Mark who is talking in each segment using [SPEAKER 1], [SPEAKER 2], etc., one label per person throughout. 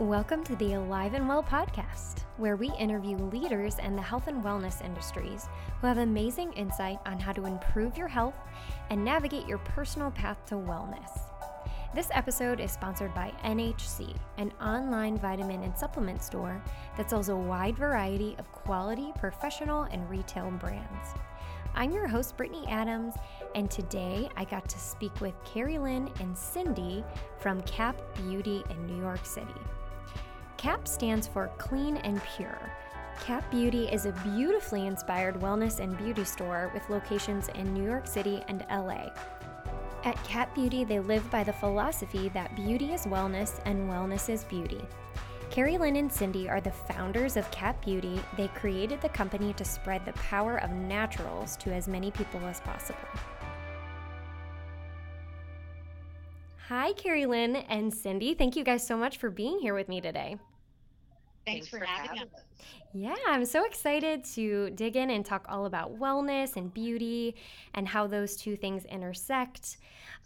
[SPEAKER 1] Welcome to the Alive and Well podcast, where we interview leaders in the health and wellness industries who have amazing insight on how to improve your health and navigate your personal path to wellness. This episode is sponsored by NHC, an online vitamin and supplement store that sells a wide variety of quality professional and retail brands. I'm your host, Brittany Adams, and today I got to speak with Kerrilynn and Cindy from CAP Beauty in New York City. CAP stands for Clean and Pure. CAP Beauty is a beautifully inspired wellness and beauty store with locations in New York City and LA. At CAP Beauty, they live by the philosophy that beauty is wellness and wellness is beauty. Kerrilynn and Cindy are the founders of CAP Beauty. They created the company to spread the power of naturals to as many people as possible. Hi, Kerrilynn and Cindy. Thank you guys so much for being here with me today.
[SPEAKER 2] Thanks, Thanks for, for, having, having us.
[SPEAKER 1] Yeah, I'm so excited to dig in and talk all about wellness and beauty and how those two things intersect,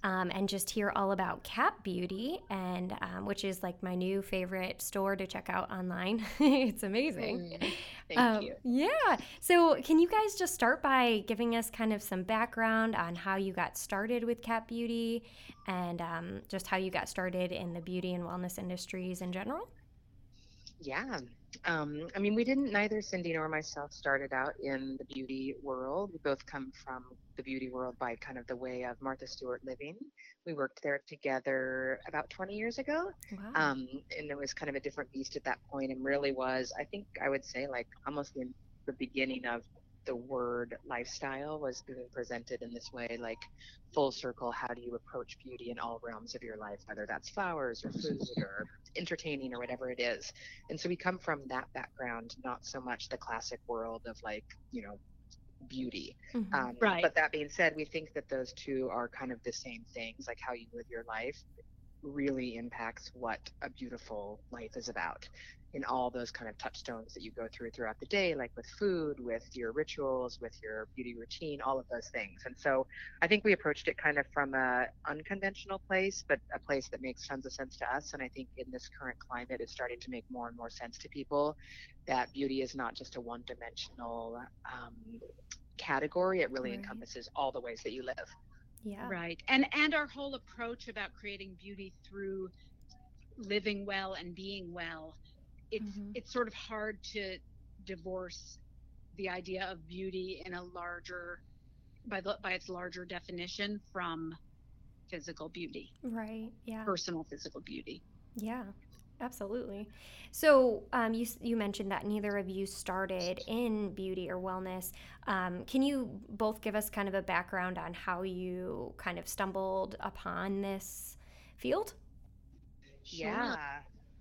[SPEAKER 1] um, and just hear all about Cap Beauty, and um, which is like my new favorite store to check out online. it's amazing.
[SPEAKER 2] Mm, thank um, you.
[SPEAKER 1] Yeah. So, can you guys just start by giving us kind of some background on how you got started with Cap Beauty, and um, just how you got started in the beauty and wellness industries in general?
[SPEAKER 2] Yeah. Um, I mean, we didn't, neither Cindy nor myself started out in the beauty world. We both come from the beauty world by kind of the way of Martha Stewart living. We worked there together about 20 years ago. Wow. Um, and it was kind of a different beast at that point and really was, I think I would say, like almost the, the beginning of the word lifestyle was being presented in this way like full circle how do you approach beauty in all realms of your life whether that's flowers or food or entertaining or whatever it is. And so we come from that background not so much the classic world of like you know beauty.
[SPEAKER 3] Mm-hmm. um, right.
[SPEAKER 2] but that being said we think that those two are kind of the same things like how you live your life really impacts what a beautiful life is about in all those kind of touchstones that you go through throughout the day, like with food, with your rituals, with your beauty routine, all of those things. And so I think we approached it kind of from a unconventional place, but a place that makes tons of sense to us. And I think in this current climate, it's starting to make more and more sense to people that beauty is not just a one dimensional um, category, it really right. encompasses all the ways that you live.
[SPEAKER 3] Yeah. Right. And and our whole approach about creating beauty through living well and being well it's mm-hmm. it's sort of hard to divorce the idea of beauty in a larger by the by its larger definition from physical beauty.
[SPEAKER 1] Right yeah.
[SPEAKER 3] Personal physical beauty.
[SPEAKER 1] Yeah absolutely. So um, you, you mentioned that neither of you started in beauty or wellness. Um, can you both give us kind of a background on how you kind of stumbled upon this field?
[SPEAKER 2] Yeah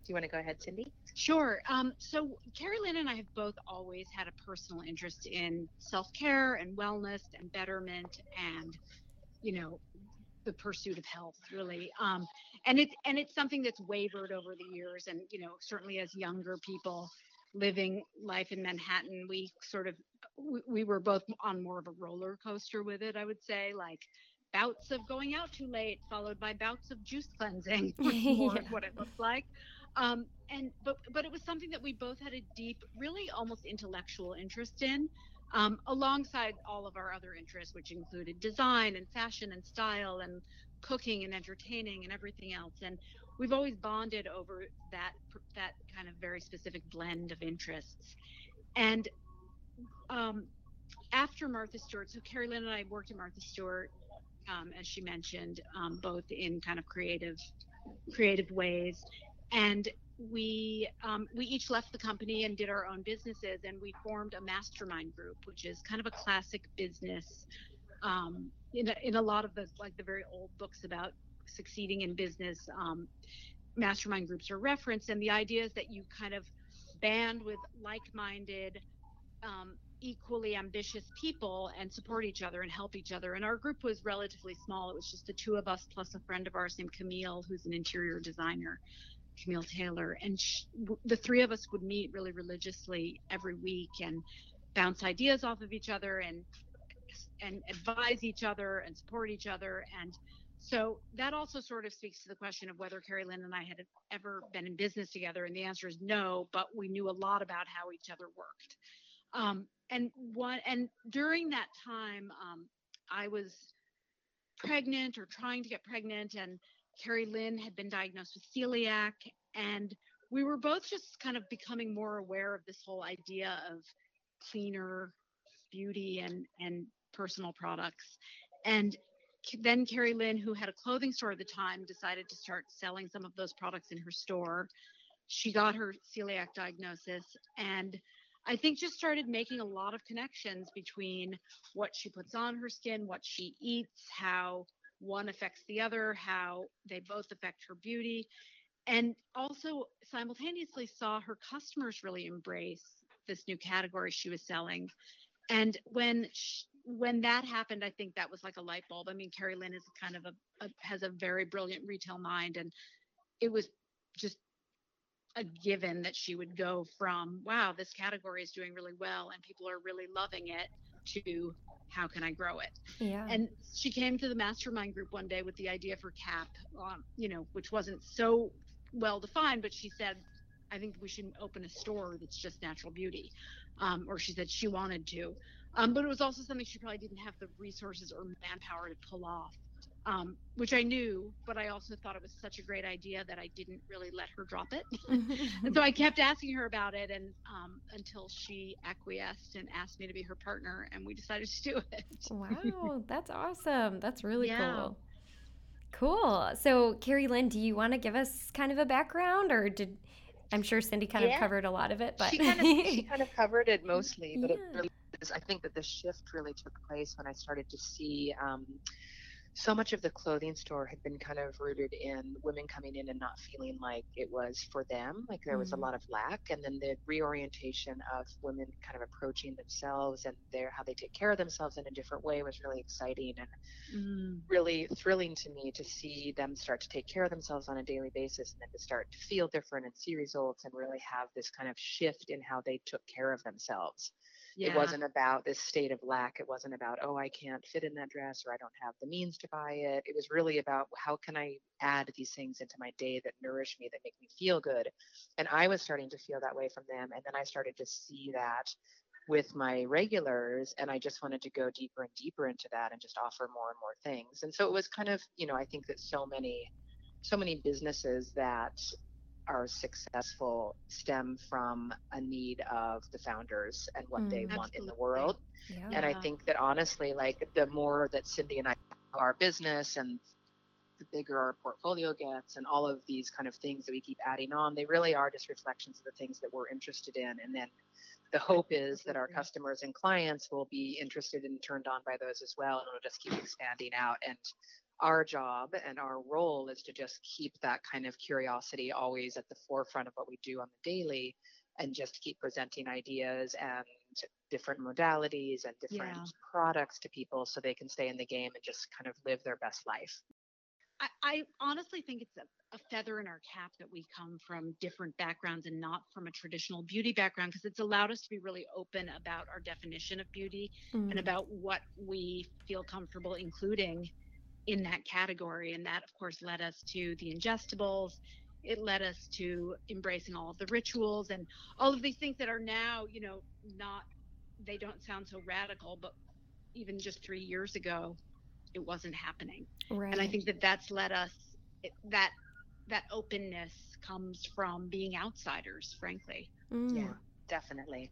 [SPEAKER 2] do you want to go ahead, Cindy?
[SPEAKER 3] Sure. Um, so Kerrilynn and I have both always had a personal interest in self-care and wellness and betterment and, you know, the pursuit of health really. Um, and it's and it's something that's wavered over the years. And, you know, certainly as younger people living life in Manhattan, we sort of we, we were both on more of a roller coaster with it, I would say, like bouts of going out too late, followed by bouts of juice cleansing, more yeah. what it looked like. Um, and but but it was something that we both had a deep, really almost intellectual interest in, um, alongside all of our other interests, which included design and fashion and style and cooking and entertaining and everything else. And we've always bonded over that that kind of very specific blend of interests. And um, after Martha Stewart, so Kerrilynn and I worked at Martha Stewart, um, as she mentioned, um, both in kind of creative creative ways and we um, we each left the company and did our own businesses and we formed a mastermind group which is kind of a classic business um, in, a, in a lot of the like the very old books about succeeding in business um, mastermind groups are referenced. And the idea is that you kind of band with like-minded um, equally ambitious people and support each other and help each other. And our group was relatively small. It was just the two of us plus a friend of ours named camille who's an interior designer Camille Taylor, and she, the three of us would meet really religiously every week and bounce ideas off of each other and and advise each other and support each other and So that also sort of speaks to the question of whether Kerrilynn and I had ever been in business together. And the answer is no, but we knew a lot about how each other worked. Um, and one and during that time, um, I was pregnant or trying to get pregnant, and Kerrilynn had been diagnosed with celiac, and we were both just kind of becoming more aware of this whole idea of cleaner beauty and and personal products. And then Kerrilynn, who had a clothing store at the time, decided to start selling some of those products in her store. She got her celiac diagnosis and I think just started making a lot of connections between what she puts on her skin, what she eats, how one affects the other, how they both affect her beauty, and also simultaneously saw her customers really embrace this new category she was selling. And when she, when that happened, I think that was like a light bulb. I mean, Kerrilynn is kind of a, a has a very brilliant retail mind, and it was just a given that she would go from wow this category is doing really well and people are really loving it to how can i grow it?
[SPEAKER 1] Yeah.
[SPEAKER 3] And she came to the mastermind group one day with the idea for cap um, you know which wasn't so well defined but she said i think we should open a store that's just natural beauty um, or she said she wanted to. Um, but it was also something she probably didn't have the resources or manpower to pull off um, which I knew, but I also thought it was such a great idea that I didn't really let her drop it. and so I kept asking her about it, and um, until she acquiesced and asked me to be her partner, and we decided to do it.
[SPEAKER 1] wow, that's awesome. That's really
[SPEAKER 3] Yeah.
[SPEAKER 1] cool. Cool. So, Kerrilynn, do you want to give us kind of a background, or did I'm sure Cindy kind of covered a lot of it, but
[SPEAKER 2] she kind of she kind of covered it mostly, but it really is. I think that the shift really took place when I started to see um, so much of the clothing store had been kind of rooted in women coming in and not feeling like it was for them, like there was
[SPEAKER 1] Mhm.
[SPEAKER 2] a lot of lack, and then the reorientation of women kind of approaching themselves and their how they take care of themselves in a different way was really exciting and
[SPEAKER 3] Mm,
[SPEAKER 2] really thrilling to me to see them start to take care of themselves on a daily basis and then to start to feel different and see results and really have this kind of shift in how they took care of themselves.
[SPEAKER 3] Yeah.
[SPEAKER 2] It wasn't about this state of lack. It wasn't about, oh, I can't fit in that dress or I don't have the means to buy it. It was really about how can I add these things into my day that nourish me, that make me feel good. And I was starting to feel that way from them. And then I started to see that with my regulars and I just wanted to go deeper and deeper into that and just offer more and more things. And so it was kind of, you know, I think that so many so many businesses that are successful stem from a need of the founders and what they
[SPEAKER 1] Mm.
[SPEAKER 2] want in the world.
[SPEAKER 1] yeah.
[SPEAKER 2] And I think that honestly, like the more that Cindy and I our business and the bigger our portfolio gets and all of these kind of things that we keep adding on, they really are just reflections of the things that we're interested in. And then the hope is that our customers and clients will be interested and turned on by those as well. And it'll just keep expanding out. And our job and our role is to just keep that kind of curiosity always at the forefront of what we do on the daily and just keep presenting ideas and different modalities and different
[SPEAKER 3] Yeah.
[SPEAKER 2] products to people so they can stay in the game and just kind of live their best life.
[SPEAKER 3] I, I honestly think it's a, a feather in our cap that we come from different backgrounds and not from a traditional beauty background because it's allowed us to be really open about our definition of beauty and
[SPEAKER 1] Mm.
[SPEAKER 3] about what we feel comfortable including in that category. And that, of course, led us to the ingestibles. It led us to embracing all of the rituals and all of these things that are now, you know, not, they don't sound so radical, but even just three years ago, it wasn't happening
[SPEAKER 1] right.
[SPEAKER 3] and i think that that's led us it, that that openness comes from being outsiders frankly
[SPEAKER 1] Mm.
[SPEAKER 2] Yeah, definitely.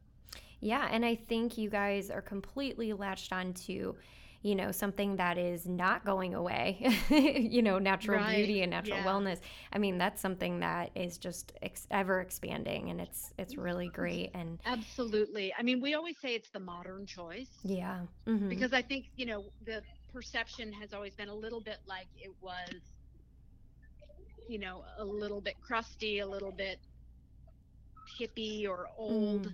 [SPEAKER 1] Yeah, and I think you guys are completely latched onto, you know, something that is not going away. you know, natural
[SPEAKER 3] Right,
[SPEAKER 1] beauty and natural
[SPEAKER 3] yeah.
[SPEAKER 1] wellness. I mean, that's something that is just ex- ever expanding, and it's it's really great. And
[SPEAKER 3] absolutely i mean we always say it's the modern choice
[SPEAKER 1] yeah, mhm.
[SPEAKER 3] because i think you know the perception has always been a little bit like it was you know a little bit crusty a little bit hippie or old
[SPEAKER 1] Mm.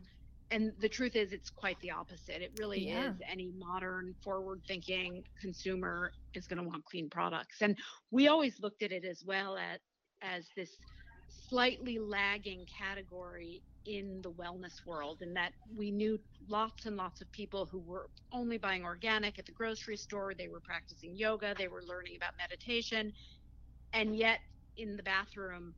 [SPEAKER 3] And the truth is it's quite the opposite. It really
[SPEAKER 1] Yeah.
[SPEAKER 3] is any modern forward thinking consumer is going to want clean products. And we always looked at it as well at as this slightly lagging category in the wellness world and that we knew lots and lots of people who were only buying organic at the grocery store. They were practicing yoga. They were learning about meditation. And yet in the bathroom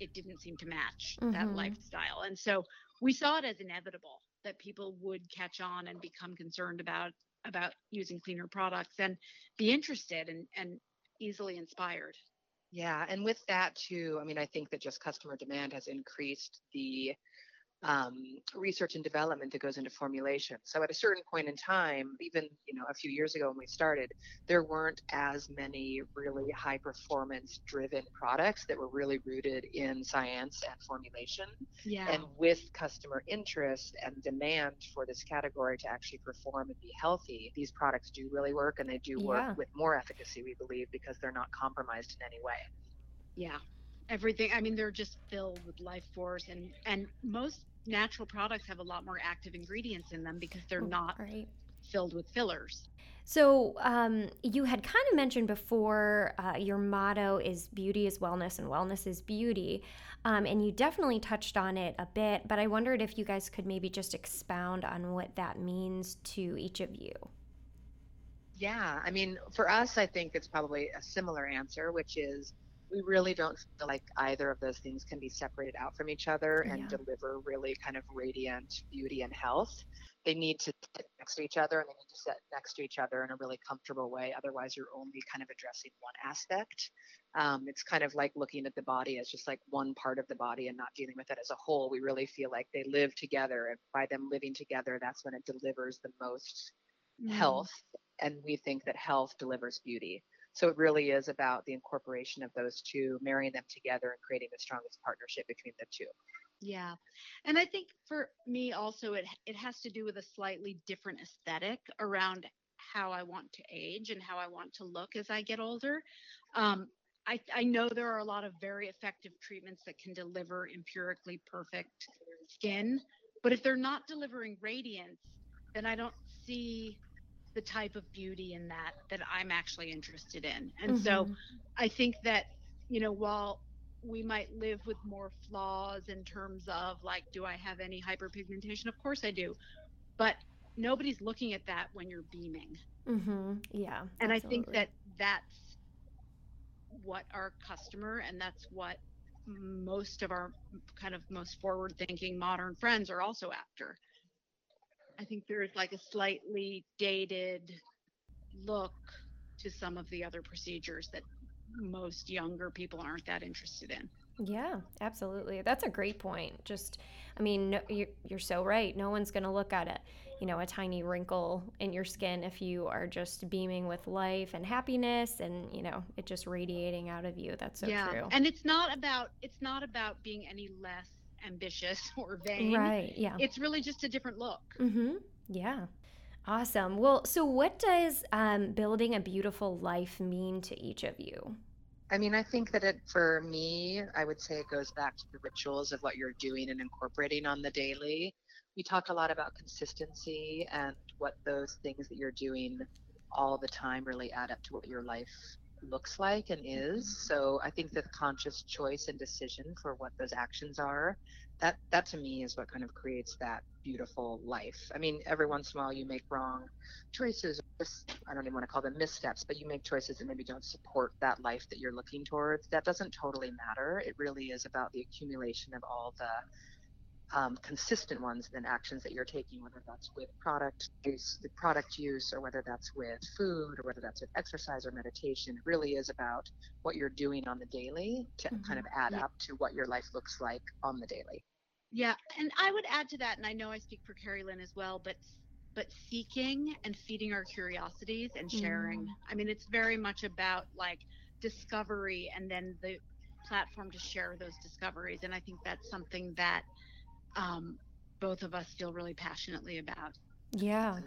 [SPEAKER 3] it didn't seem to match mm-hmm. that lifestyle. And so we saw it as inevitable that people would catch on and become concerned about about using cleaner products and be interested and, and easily inspired.
[SPEAKER 2] Yeah, and with that too, I mean, I think that just customer demand has increased the um, research and development that goes into formulation. So at a certain point in time, even you know a few years ago when we started, there weren't as many really high performance driven products that were really rooted in science and formulation.
[SPEAKER 3] Yeah.
[SPEAKER 2] And with customer interest and demand for this category to actually perform and be healthy, these products do really work and they do work yeah. with more efficacy, we believe, because they're not compromised in any way.
[SPEAKER 3] Yeah everything i mean they're just filled with life force and and most natural products have a lot more active ingredients in them because they're not right. filled with fillers.
[SPEAKER 1] So, um, you had kind of mentioned before uh, your motto is beauty is wellness and wellness is beauty. Um, and you definitely touched on it a bit, but I wondered if you guys could maybe just expound on what that means to each of you.
[SPEAKER 2] Yeah, I mean, for us, I think it's probably a similar answer, which is we really don't feel like either of those things can be separated out from each other and yeah. deliver really kind of radiant beauty and health. They need to sit next to each other and they need to sit next to each other in a really comfortable way. Otherwise, you're only kind of addressing one aspect. Um, it's kind of like looking at the body as just like one part of the body and not dealing with it as a whole. We really feel like they live together, and by them living together, that's when it delivers the most mm. health. And we think that health delivers beauty. So it really is about the incorporation of those two, marrying them together and creating the strongest partnership between the two.
[SPEAKER 3] Yeah. And I think for me also it it has to do with a slightly different aesthetic around how I want to age and how I want to look as I get older. Um, I, I know there are a lot of very effective treatments that can deliver empirically perfect skin, but if they're not delivering radiance, then I don't see the type of beauty in that that I'm actually interested in. And mm-hmm. so I think that, you know, while we might live with more flaws in terms of like, do I have any hyperpigmentation? Of course I do. But nobody's looking at that when you're beaming.
[SPEAKER 1] Mm-hmm. Yeah.
[SPEAKER 3] And absolutely. I think that that's what our customer and that's what most of our kind of most forward thinking modern friends are also after I think there's like a slightly dated look to some of the other procedures that most younger people aren't that interested in.
[SPEAKER 1] Yeah, absolutely. That's a great point. Just, I mean, no, you're, you're so right. No one's going to look at it, you know, a tiny wrinkle in your skin if you are just beaming with life and happiness and, you know, it just radiating out of you. That's so
[SPEAKER 3] yeah.
[SPEAKER 1] true.
[SPEAKER 3] And it's not about, it's not about being any less ambitious or vain.
[SPEAKER 1] Right. Yeah.
[SPEAKER 3] It's really just a different look.
[SPEAKER 1] Mm-hmm. Yeah. Awesome. Well, so what does um, building a beautiful life mean to each of you?
[SPEAKER 2] I mean, I think that it, for me, I would say it goes back to the rituals of what you're doing and incorporating on the daily. We talk a lot about consistency and what those things that you're doing all the time really add up to what your life looks like and is. So I think the conscious choice and decision for what those actions are, that that to me is what kind of creates that beautiful life. I mean, every once in a while you make wrong choices. I don't even want to call them missteps, but you make choices that maybe don't support that life that you're looking towards. That doesn't totally matter. It really is about the accumulation of all the um, consistent ones than actions that you're taking, whether that's with product use, the product use, or whether that's with food, or whether that's with exercise or meditation. It really is about what you're doing on the daily to mm-hmm. kind of add yeah. up to what your life looks like on the daily.
[SPEAKER 3] Yeah, and I would add to that, and I know I speak for Kerrilynn as well, but but seeking and feeding our curiosities and sharing. Mm. I mean, it's very much about like discovery and then the platform to share those discoveries. And I think that's something that um, both of us feel really passionately about.
[SPEAKER 1] Yeah.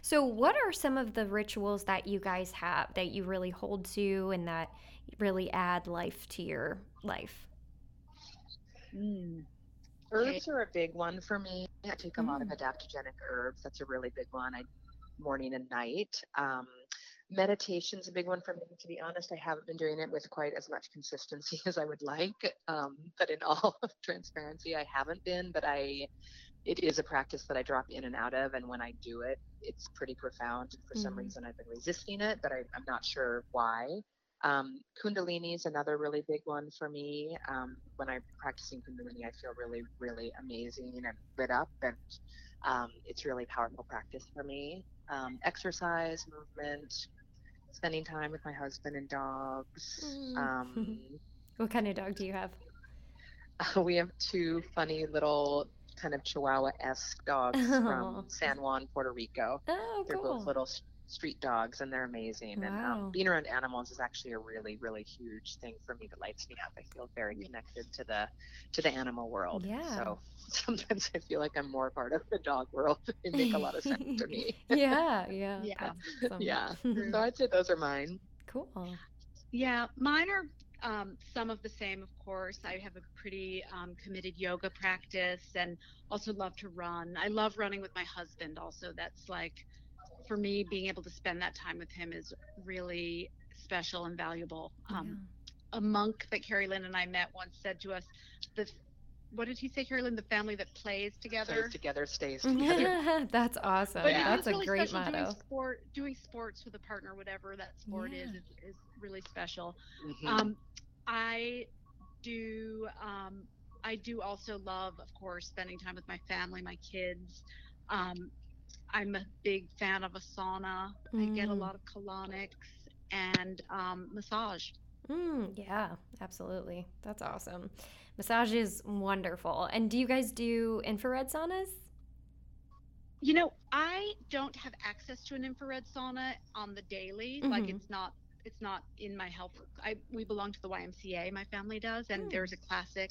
[SPEAKER 1] So, what are some of the rituals that you guys have that you really hold to and that really add life to your life?
[SPEAKER 2] Mm. Herbs are a big one for me. I take a mm. lot of mm. adaptogenic herbs. That's a really big one. I morning and night. Um, meditation's a big one for me. To be honest, I haven't been doing it with quite as much consistency as I would like. Um, but in all transparency, I haven't been. But I, it is a practice that I drop in and out of, and when I do it, it's pretty profound. For some
[SPEAKER 1] Mhm.
[SPEAKER 2] reason, I've been resisting it, but I, I'm not sure why. Um, Kundalini is another really big one for me. Um, when I'm practicing Kundalini, I feel really, really amazing and lit up, and um, it's really powerful practice for me. Um, exercise, movement, spending time with my husband and dogs.
[SPEAKER 1] Mm.
[SPEAKER 2] Um,
[SPEAKER 1] What kind of dog do you have?
[SPEAKER 2] we have two funny little kind of Chihuahua-esque dogs
[SPEAKER 1] Aw.
[SPEAKER 2] from San Juan, Puerto Rico.
[SPEAKER 1] Oh,
[SPEAKER 2] They're
[SPEAKER 1] cool.
[SPEAKER 2] both little street dogs, and they're amazing. And um, being around animals is actually a really, really huge thing for me that lights me up. I feel very connected to the to the animal world.
[SPEAKER 1] Yeah.
[SPEAKER 2] So sometimes I feel like I'm more part of the dog world. they make a lot of sense to me.
[SPEAKER 1] yeah, yeah.
[SPEAKER 3] Yeah.
[SPEAKER 1] awesome.
[SPEAKER 2] Yeah. So I'd say those are mine.
[SPEAKER 1] cool.
[SPEAKER 3] Yeah, mine are um, some of the same, of course. I have a pretty um, committed yoga practice and also love to run. I love running with my husband, also. That's like, for me, being able to spend that time with him is really special and valuable. Um, A monk that Kerrilynn and I met once said to us, the, what did he say, Kerrilynn? The family that plays together.
[SPEAKER 2] Stays together, stays together.
[SPEAKER 1] that's awesome.
[SPEAKER 3] But
[SPEAKER 2] Yeah.
[SPEAKER 3] it
[SPEAKER 1] That's
[SPEAKER 3] was
[SPEAKER 1] a
[SPEAKER 3] really
[SPEAKER 1] great
[SPEAKER 3] special
[SPEAKER 1] motto.
[SPEAKER 3] Doing, sport, doing sports with a partner, whatever that sport is,
[SPEAKER 1] Yeah.
[SPEAKER 3] is, is really special.
[SPEAKER 2] Mhm.
[SPEAKER 3] Um, I do. Um, I do also love, of course, spending time with my family, my kids. Um, I'm a big fan of a sauna. I get a
[SPEAKER 1] Mm.
[SPEAKER 3] lot of colonics and um, massage.
[SPEAKER 1] Mm, yeah, absolutely. That's awesome. Massage is wonderful. And do you guys do infrared saunas?
[SPEAKER 3] You know, I don't have access to an infrared sauna on the daily. Like
[SPEAKER 1] Mhm.
[SPEAKER 3] it's not it's not in my health. I we belong to the YMCA, my family does, and
[SPEAKER 1] Hmm.
[SPEAKER 3] there's a classic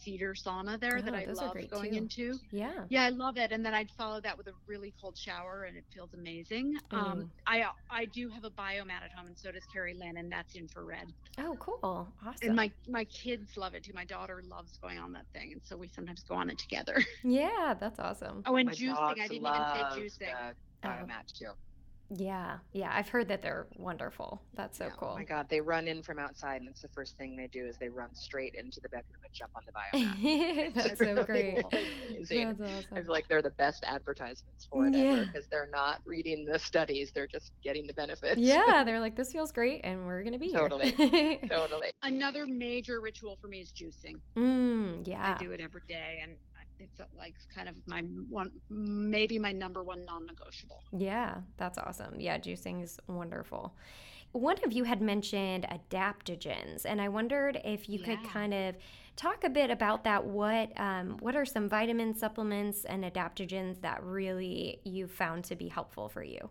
[SPEAKER 3] cedar sauna there that
[SPEAKER 1] Oh,
[SPEAKER 3] I
[SPEAKER 1] those
[SPEAKER 3] love going
[SPEAKER 1] too.
[SPEAKER 3] into.
[SPEAKER 1] Yeah.
[SPEAKER 3] Yeah, I love it. And then I'd follow that with a really cold shower, and it feels amazing.
[SPEAKER 1] Ooh.
[SPEAKER 3] Um, I I do have a biomat at home, and so does Kerrilynn, and that's infrared.
[SPEAKER 1] Oh, cool. Awesome.
[SPEAKER 3] And my my kids love it too. My daughter loves going on that thing, and so we sometimes go on it together.
[SPEAKER 1] yeah, that's awesome.
[SPEAKER 3] Oh, and
[SPEAKER 2] My
[SPEAKER 3] juicing. I didn't
[SPEAKER 2] love
[SPEAKER 3] even say juicing.
[SPEAKER 2] the
[SPEAKER 1] Oh.
[SPEAKER 2] biomat too.
[SPEAKER 1] Yeah, yeah. I've heard that they're wonderful. That's so
[SPEAKER 2] Yeah.
[SPEAKER 1] cool.
[SPEAKER 2] Oh my God, they run in from outside, and it's the first thing they do is they run straight into the bedroom and jump on the biomat.
[SPEAKER 1] that's so
[SPEAKER 2] really
[SPEAKER 1] great.
[SPEAKER 2] amazing.
[SPEAKER 1] That's
[SPEAKER 2] I
[SPEAKER 1] awesome.
[SPEAKER 2] feel like they're the best advertisements for it ever
[SPEAKER 1] Yeah.
[SPEAKER 2] because they're not reading the studies; they're just getting the benefits.
[SPEAKER 1] Yeah, they're like, this feels great, and we're gonna be here.
[SPEAKER 2] Totally. totally.
[SPEAKER 3] Another major ritual for me is juicing.
[SPEAKER 1] mm, yeah.
[SPEAKER 3] I do it every day, and it's uh, like kind of my one, maybe my number one non-negotiable.
[SPEAKER 1] Yeah, that's awesome. Yeah, juicing is wonderful. One of you had mentioned adaptogens, and I wondered if you could kind of talk a bit about that. What um, what are some vitamin supplements and adaptogens that really you found to be helpful for you?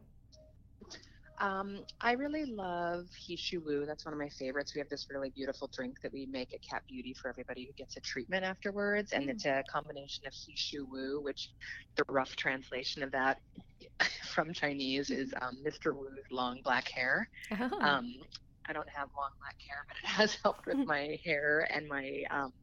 [SPEAKER 2] Um, I really love He Shou Wu. That's one of my favorites. We have this really beautiful drink that we make at CAP Beauty for everybody who gets a treatment afterwards, and
[SPEAKER 1] Mm.
[SPEAKER 2] it's a combination of He Shou Wu, which the rough translation of that from Chinese is um, Mr. Wu's long black hair.
[SPEAKER 1] Oh,
[SPEAKER 2] Um, I don't have long black hair, but it has helped with my hair and my um,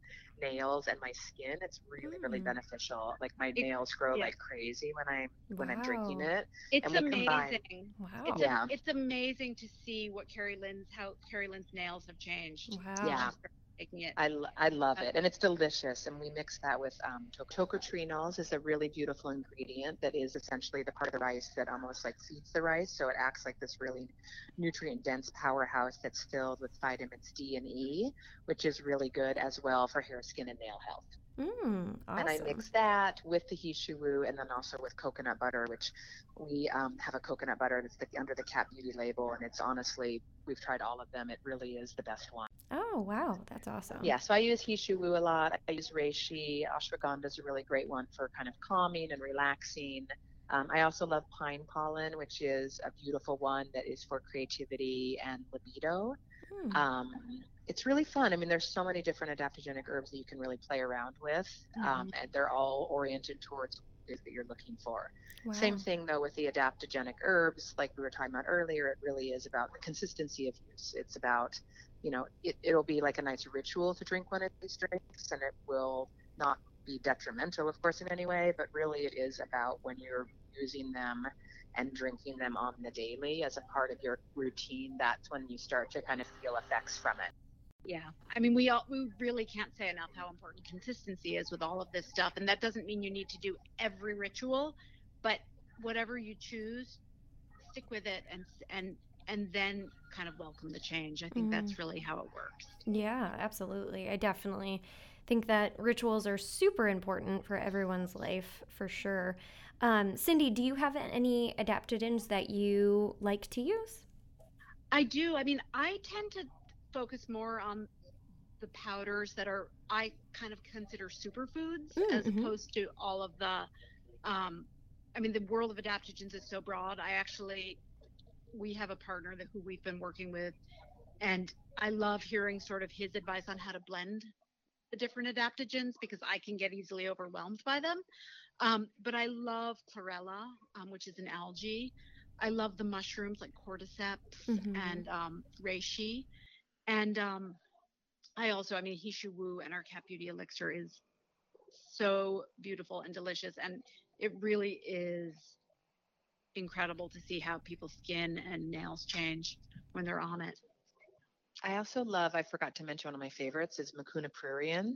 [SPEAKER 2] nails and my skin. It's really, really
[SPEAKER 1] Mm.
[SPEAKER 2] beneficial. Like my nails grow
[SPEAKER 3] yeah.
[SPEAKER 2] like crazy when I'm when I'm drinking it.
[SPEAKER 3] It's
[SPEAKER 2] And we combine-
[SPEAKER 3] amazing.
[SPEAKER 1] wow.
[SPEAKER 3] It's,
[SPEAKER 2] Yeah.
[SPEAKER 3] a, it's amazing to see what Kerrilynn's how Kerrilynn's nails have changed.
[SPEAKER 1] Wow.
[SPEAKER 2] Yeah.
[SPEAKER 3] Taking it.
[SPEAKER 2] I, I love it, and it's delicious. And we mix that with um, to- tocotrienols is a really beautiful ingredient that is essentially the part of the rice that almost like feeds the rice. So it acts like this really nutrient dense powerhouse that's filled with vitamins D and E, which is really good as well for hair, skin, and nail health.
[SPEAKER 1] Mm, awesome.
[SPEAKER 2] And I mix that with the He Shou Wu and then also with coconut butter, which we um, have a coconut butter that's the, under the CAP Beauty label. And it's honestly, we've tried all of them. It really is the best one.
[SPEAKER 1] Oh, wow. That's awesome.
[SPEAKER 2] Yeah, so I use He Shou Wu a lot. I use Reishi. Ashwagandha is a really great one for kind of calming and relaxing. Um, I also love pine pollen, which is a beautiful one that is for creativity and libido.
[SPEAKER 1] Hmm.
[SPEAKER 2] Um, it's really fun. I mean, there's so many different adaptogenic herbs that you can really play around with, um, and they're all oriented towards what that you're looking for.
[SPEAKER 1] wow.
[SPEAKER 2] Same thing though with the adaptogenic herbs, like we were talking about earlier. It really is about the consistency of use. It's about, you know, it, it'll be like a nice ritual to drink one of these drinks, and it will not be detrimental, of course, in any way. But really, it is about when you're using them and drinking them on the daily as a part of your routine, that's when you start to kind of feel effects from it.
[SPEAKER 3] Yeah. I mean, we all we really can't say enough how important consistency is with all of this stuff, and that doesn't mean you need to do every ritual, but whatever you choose, stick with it and and and then kind of welcome the change. I think mm. that's really how it works.
[SPEAKER 1] Yeah, absolutely. I definitely think that rituals are super important for everyone's life for sure. Um, Cindy, do you have any adaptogens that you like to use?
[SPEAKER 3] I do. I mean, I tend to focus more on the powders that are I kind of consider superfoods mm, as mm-hmm. opposed to all of the um, I mean the world of adaptogens is so broad. I actually we have a partner that who we've been working with and I love hearing sort of his advice on how to blend the different adaptogens because I can get easily overwhelmed by them. Um, but I love chlorella, um, which is an algae. I love the mushrooms like cordyceps mm-hmm. and um, reishi. And um, I also, I mean, He Shou Wu and our CAP Beauty elixir is so beautiful and delicious. And it really is incredible to see how people's skin and nails change when they're on it.
[SPEAKER 2] I also love, I forgot to mention one of my favorites is Mucuna pruriens,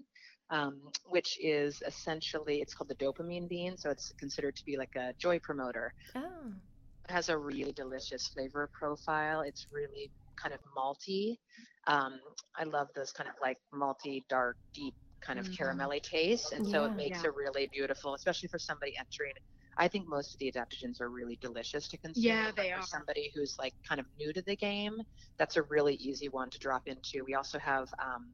[SPEAKER 2] um, which is essentially, it's called the dopamine bean. So it's considered to be like a joy promoter. Oh. It has a really delicious flavor profile. It's really kind of malty. Um, I love those kind of like malty, dark, deep kind of mm-hmm. caramelly taste. And so it makes yeah. it really beautiful, especially for somebody entering I think most of the adaptogens are really delicious to consume.
[SPEAKER 3] Yeah, they
[SPEAKER 2] for
[SPEAKER 3] are.
[SPEAKER 2] Somebody who's like kind of new to the game, that's a really easy one to drop into. We also have um,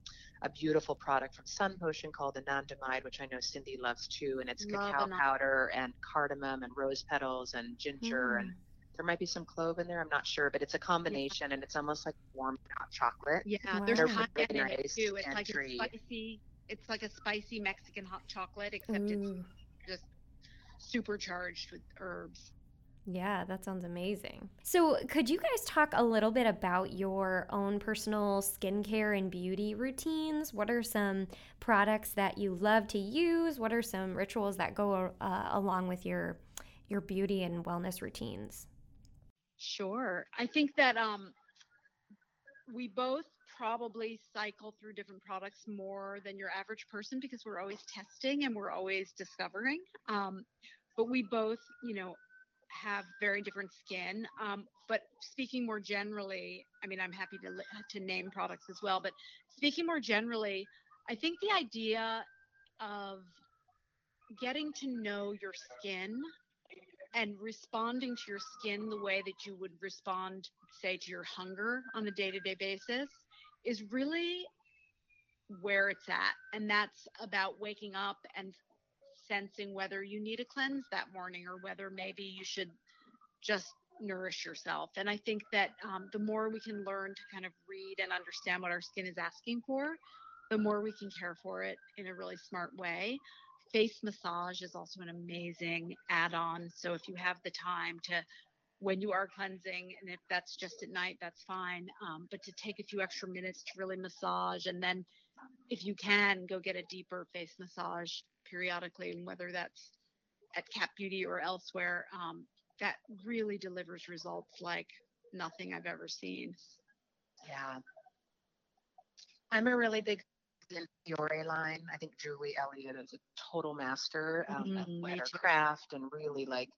[SPEAKER 2] a beautiful product from Sun Potion called anandamide, which I know Cindy loves too, and it's Love cacao powder and cardamom and rose petals and ginger mm. and there might be some clove in there. I'm not sure, but it's a combination, yeah. and it's almost like warm hot chocolate.
[SPEAKER 3] Yeah, wow. there's really nice in it too. It's like a spicy. It's like a spicy Mexican hot chocolate, except Ooh. it's just supercharged with herbs.
[SPEAKER 1] Yeah, that sounds amazing. So, could you guys talk a little bit about your own personal skincare and beauty routines? What are some products that you love to use? What are some rituals that go uh, along with your your beauty and wellness routines?
[SPEAKER 3] Sure. I think that um, we both probably cycle through different products more than your average person because we're always testing and we're always discovering. Um, but we both, you know, have very different skin. Um, but speaking more generally, I mean, I'm happy to to name products as well. But speaking more generally, I think the idea of getting to know your skin and responding to your skin the way that you would respond, say, to your hunger on a day-to-day basis is really where it's at. And that's about waking up and sensing whether you need a cleanse that morning or whether maybe you should just nourish yourself. And I think that um, the more we can learn to kind of read and understand what our skin is asking for, the more we can care for it in a really smart way. Face massage is also an amazing add on. So if you have the time to, when you are cleansing, and if that's just at night, that's fine. Um, but to take a few extra minutes to really massage and then if you can go get a deeper face massage periodically, and whether that's at CAP Beauty or elsewhere, um, that really delivers results like nothing I've ever seen.
[SPEAKER 2] Yeah. I'm a really big Fiore line. I think Julie Elliott is a total master um, mm-hmm, at her craft and really like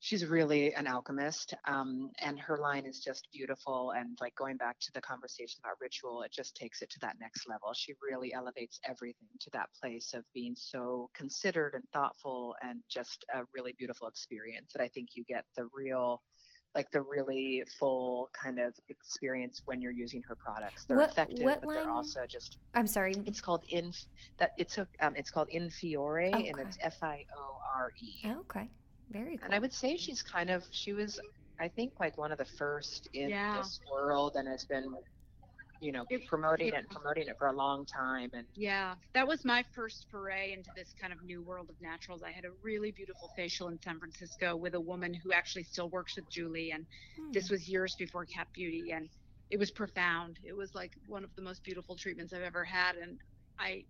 [SPEAKER 2] she's really an alchemist um, and her line is just beautiful and like going back to the conversation about ritual it just takes it to that next level she really elevates everything to that place of being so considered and thoughtful and just a really beautiful experience that i think you get the real like the really full kind of experience when you're using her products. They're what, effective, what but they're also just.
[SPEAKER 1] I'm sorry.
[SPEAKER 2] It's called in that it's a um, it's called In Fiore okay. and it's F I O R E.
[SPEAKER 1] Okay. Very cool.
[SPEAKER 2] And I would say she's kind of she was I think like one of the first in yeah. this world and has been you know it, promoting it, it promoting it for a long time and
[SPEAKER 3] yeah that was my first foray into this kind of new world of naturals i had a really beautiful facial in san francisco with a woman who actually still works with julie and hmm. this was years before cap beauty and it was profound it was like one of the most beautiful treatments i've ever had and i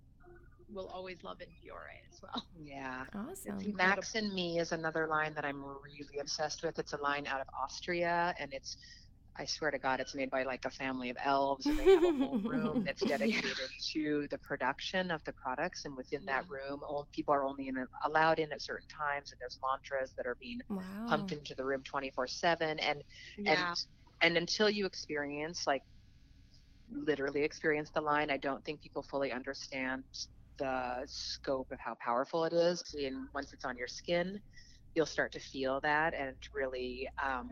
[SPEAKER 3] will always love it Fiore as well.
[SPEAKER 2] Yeah.
[SPEAKER 1] Awesome.
[SPEAKER 2] Max and Me is another line that I'm really obsessed with. It's a line out of Austria, and it's I swear to God, it's made by like a family of elves, and they have a whole room that's dedicated to the production of the products. And within that room, all people are only in, allowed in at certain times, and there's mantras that are being
[SPEAKER 1] Wow.
[SPEAKER 2] pumped into the room 24/7. And
[SPEAKER 3] Yeah.
[SPEAKER 2] and and until you experience like literally experience the line, I don't think people fully understand the scope of how powerful it is. And once it's on your skin, you'll start to feel that and really um,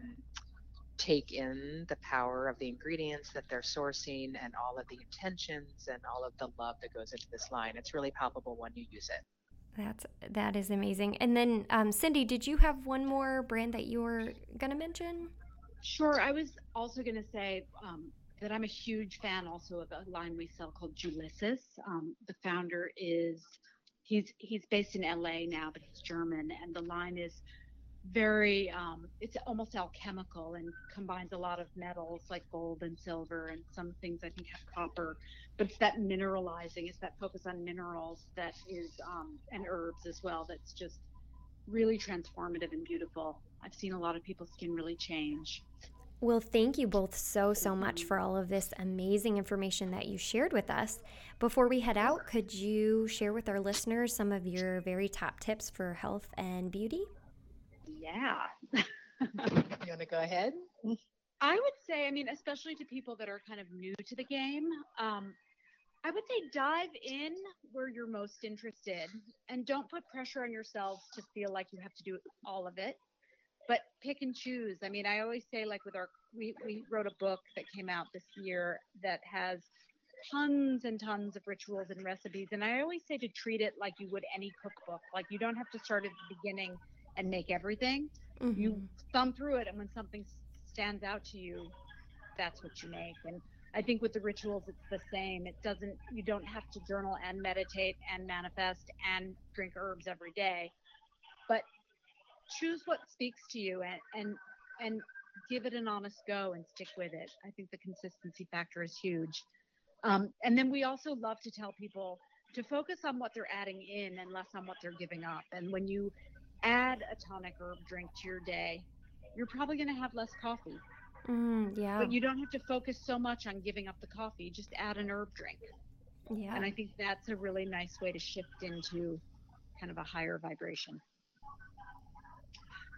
[SPEAKER 2] take in the power of the ingredients that they're sourcing and all of the intentions and all of the love that goes into this line. It's really palpable when you use it.
[SPEAKER 1] That's that is amazing. And then um, Cindy, did you have one more brand that you were gonna mention?
[SPEAKER 3] Sure. I was also going to say um, that I'm a huge fan also of a line we sell called Ulysses. Um, the founder is he's he's based in LA now, but he's German, and the line is very um, it's almost alchemical and combines a lot of metals like gold and silver and some things I think have copper, but it's that mineralizing, it's that focus on minerals that is um, and herbs as well. That's just really transformative and beautiful. I've seen a lot of people's skin really change.
[SPEAKER 1] Well, thank you both so, so much for all of this amazing information that you shared with us. Before we head out, could you share with our listeners some of your very top tips for health and beauty?
[SPEAKER 3] Yeah.
[SPEAKER 2] You want to go ahead?
[SPEAKER 3] I would say, I mean, especially to people that are kind of new to the game, um, I would say dive in where you're most interested and don't put pressure on yourself to feel like you have to do all of it, but pick and choose. I mean, I always say, like, with our, we, we wrote a book that came out this year that has tons and tons of rituals and recipes. And I always say to treat it like you would any cookbook. Like, you don't have to start at the beginning and make everything you
[SPEAKER 1] Mhm.
[SPEAKER 3] thumb through it and when something stands out to you that's what you make and i think with the rituals it's the same it doesn't you don't have to journal and meditate and manifest and drink herbs every day but choose what speaks to you and and and give it an honest go and stick with it i think the consistency factor is huge um, and then we also love to tell people to focus on what they're adding in and less on what they're giving up and when you add a tonic herb drink to your day, you're probably going to have less coffee.
[SPEAKER 1] Mm, yeah.
[SPEAKER 3] But you don't have to focus so much on giving up the coffee. Just add an herb drink.
[SPEAKER 1] yeah.
[SPEAKER 3] And I think that's a really nice way to shift into kind of a higher vibration.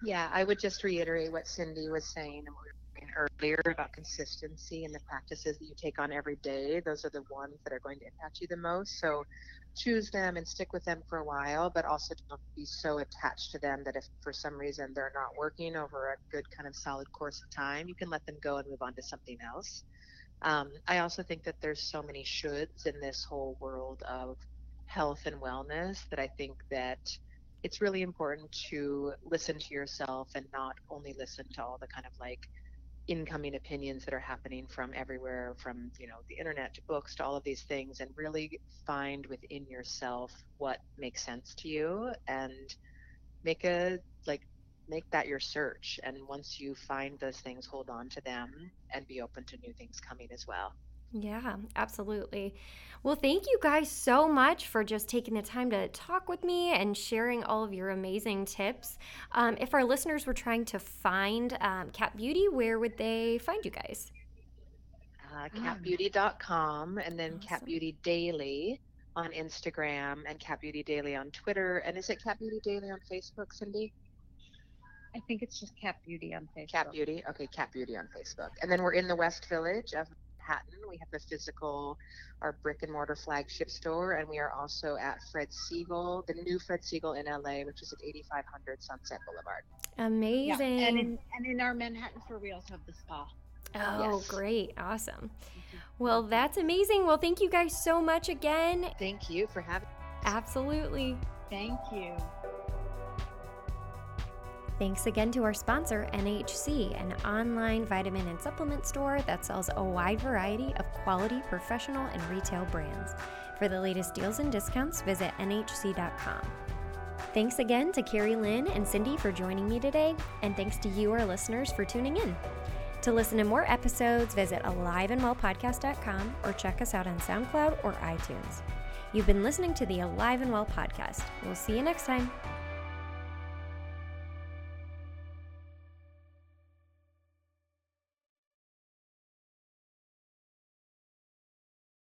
[SPEAKER 2] Yeah, I would just reiterate what Cindy was saying earlier about consistency and the practices that you take on every day. Those are the ones that are going to impact you the most. So choose them and stick with them for a while, but also don't be so attached to them that if for some reason they're not working over a good kind of solid course of time, you can let them go and move on to something else. Um, I also think that there's so many shoulds in this whole world of health and wellness that I think that it's really important to listen to yourself and not only listen to all the kind of like incoming opinions that are happening from everywhere from you know the internet to books to all of these things and really find within yourself what makes sense to you and make a like make that your search. And once you find those things hold on to them and be open to new things coming as well
[SPEAKER 1] Yeah, absolutely. Well, thank you guys so much for just taking the time to talk with me and sharing all of your amazing tips. Um, if our listeners were trying to find um, CAP Beauty, where would they find you guys?
[SPEAKER 2] uh,
[SPEAKER 3] Mm.
[SPEAKER 2] capbeauty.com and then
[SPEAKER 1] cap
[SPEAKER 2] beauty daily on instagram and cap beauty daily on twitter and is it cap beauty daily on facebook cindy
[SPEAKER 3] I think it's just CAP Beauty on Facebook.
[SPEAKER 2] cap beauty okay cap beauty on facebook and then we're in the west village of manhattan we have the physical our brick and mortar flagship store and we are also at fred segal the new fred segal in la which is at 8500 sunset boulevard
[SPEAKER 3] Yeah,
[SPEAKER 1] Amazing.
[SPEAKER 3] And in and in our Manhattan store, we also have the spa.
[SPEAKER 1] oh,
[SPEAKER 2] Yes.
[SPEAKER 1] great. Awesome. Well, that's amazing. Well, thank you guys so much again.
[SPEAKER 2] thank you for having
[SPEAKER 1] Absolutely.
[SPEAKER 3] Thank you.
[SPEAKER 1] Thanks again to our sponsor, NHC, an online vitamin and supplement store that sells a wide variety of quality professional and retail brands. For the latest deals and discounts, visit nhc.com. Thanks again to Kerrilynn and Cindy for joining me today, and thanks to you, our listeners, for tuning in. To listen to more episodes, visit aliveandwellpodcast.com or check us out on SoundCloud or iTunes. You've been listening to the Alive and Well podcast. We'll see you next time.